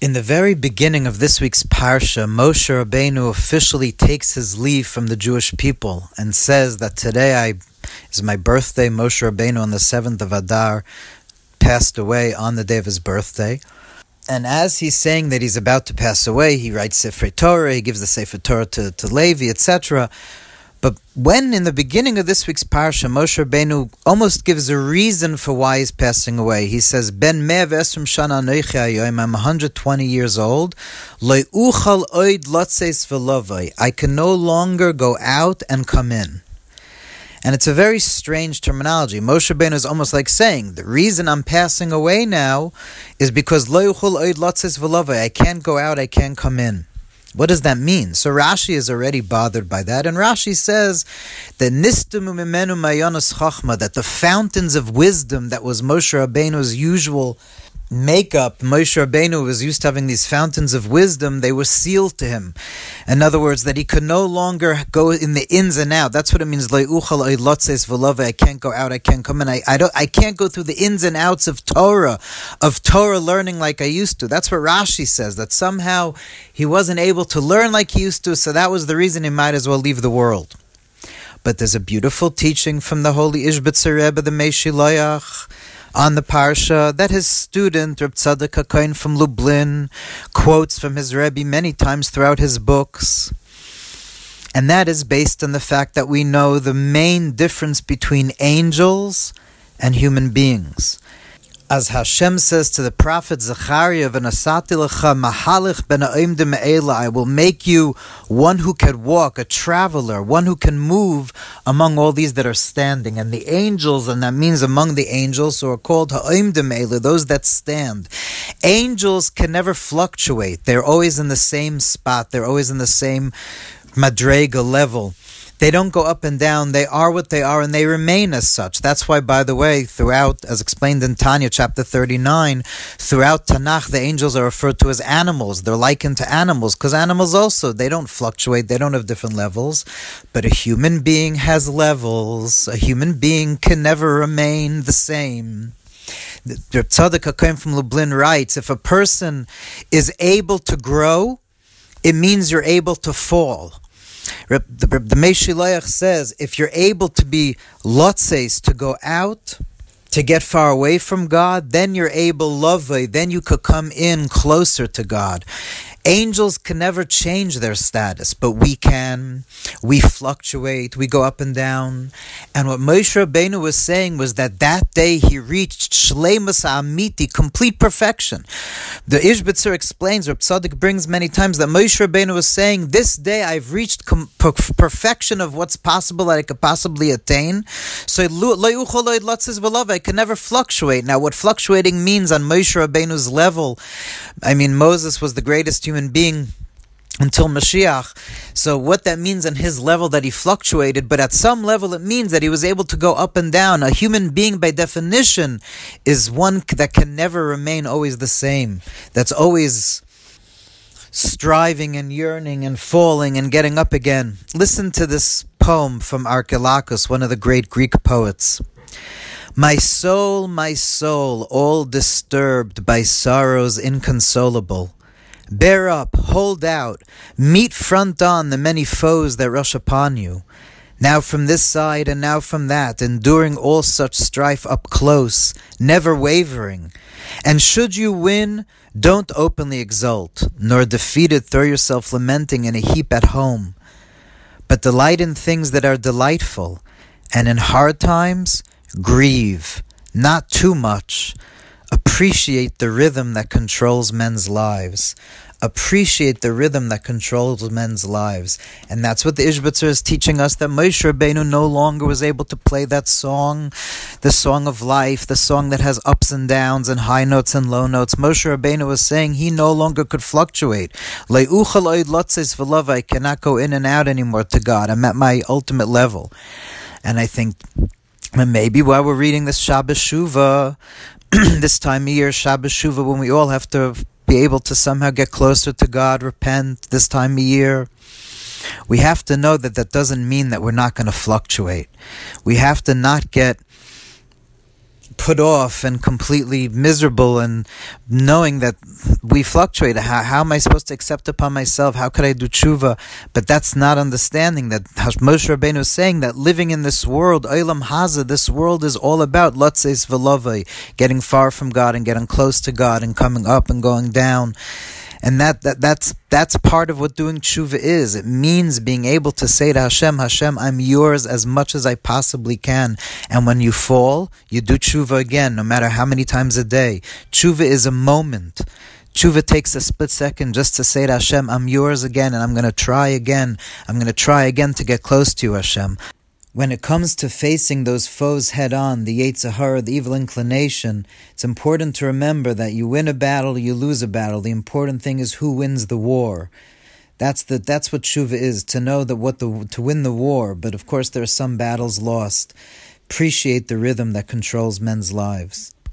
In the very beginning of this week's Parsha, Moshe Rabbeinu officially takes his leave from the Jewish people and says that today I, is my birthday. Moshe Rabbeinu on the 7th of Adar passed away on the day of his birthday. And as he's saying that he's about to pass away, he writes Sefer Torah, he gives the Sefer Torah to, to Levi, etc. But when in the beginning of this week's parsha, Moshe Rabbeinu almost gives a reason for why he's passing away. He says, "Ben mev esrim shana I'm 120 years old. Leuchal oid lotzes I can no longer go out and come in." And it's a very strange terminology. Moshe Rabbeinu is almost like saying, the reason I'm passing away now is because I can't go out, I can't come in. What does that mean? So Rashi is already bothered by that, and Rashi says that that the fountains of wisdom that was Moshe Rabbeinu's usual makeup, Moshe Rabbeinu was used to having these fountains of wisdom, they were sealed to him. In other words, that he could no longer go in the ins and out. That's what it means. I can't go out, I can't come in. I, I don't I can't go through the ins and outs of Torah, of Torah learning like I used to. That's what Rashi says, that somehow he wasn't able to learn like he used to, so that was the reason he might as well leave the world. But there's a beautiful teaching from the holy Ishbitzer Rebbe, the Mei HaShiloach, on the parsha that his student Reb Tzadok HaKohen from Lublin quotes from his Rebbe many times throughout his books. And that is based on the fact that we know the main difference between angels and human beings as Hashem says to the prophet Zechariah, "V'nasati lecha mahalich ben me'ela." I will make you one who can walk, a traveler, one who can move among all these that are standing. And the angels, and that means among the angels, who are called ha'im me'ela, those that stand. Angels can never fluctuate; they're always in the same spot. They're always in the same madrega level. They don't go up and down. They are what they are and they remain as such. That's why, by the way, throughout, as explained in Tanya chapter 39, throughout Tanakh, the angels are referred to as animals. They're likened to animals because animals also, they don't fluctuate. They don't have different levels. But a human being has levels. A human being can never remain the same. The Tzadok HaKohen from Lublin writes, if a person is able to grow, it means you're able to fall. The, the, the says if you're able to be lotzes, to go out, to get far away from God, then you're able love, then you could come in closer to God. Angels can never change their status, but we can. We fluctuate, we go up and down. And what Moshe Rabbeinu was saying was that that day he reached Shleimus Amiti, complete perfection. The Ishbitzer explains, or Tzadok brings many times, that Moshe Rabbeinu was saying, This day I've reached com- per- perfection of what's possible that I could possibly attain. So I can never fluctuate. Now, what fluctuating means on Moshe Rabbeinu's level, I mean, Moses was the greatest human human being until Mashiach. So what that means on his level that he fluctuated, but at some level it means that he was able to go up and down. A human being by definition is one that can never remain always the same. That's always striving and yearning and falling and getting up again. Listen to this poem from Archilochus, one of the great Greek poets. My soul, my soul, all disturbed by sorrows inconsolable Bear up, hold out, meet front on the many foes that rush upon you. Now from this side and now from that, enduring all such strife up close, never wavering. And should you win, don't openly exult, nor defeated throw yourself lamenting in a heap at home. But delight in things that are delightful, and in hard times, grieve, not too much, appreciate the rhythm that controls men's lives. Appreciate the rhythm that controls men's lives. And that's what the Ishbitzer is teaching us that Moshe Rabbeinu no longer was able to play that song, the song of life, the song that has ups and downs and high notes and low notes. Moshe Rabbeinu was saying he no longer could fluctuate. I cannot go in and out anymore to God. I'm at my ultimate level. And I think maybe while we're reading this Shabbos Shuva, this time of year, Shabbos Shuva, when we all have to be able to somehow get closer to God, repent this time of year, we have to know that that doesn't mean that we're not going to fluctuate. We have to not get put off and completely miserable and knowing that we fluctuate. How, how am I supposed to accept upon myself? How could I do tshuva? But that's not understanding that Moshe Rabbeinu is saying that living in this world, Olam Haza, this world is all about Lotzes Velovai, getting far from God and getting close to God and coming up and going down and that, that that's that's part of what doing tshuva is. It means being able to say to Hashem, Hashem, I'm yours as much as I possibly can. And when you fall, you do tshuva again, no matter how many times a day. Tshuva is a moment. Tshuva takes a split second just to say to Hashem, I'm yours again, and I'm going to try again. I'm going to try again to get close to you, Hashem. When it comes to facing those foes head on, the Yetzer Hara, the evil inclination, it's important to remember that you win a battle, you lose a battle. The important thing is who wins the war. That's the that's what tshuva is to know that what the to win the war. But of course, there are some battles lost. Appreciate the rhythm that controls men's lives.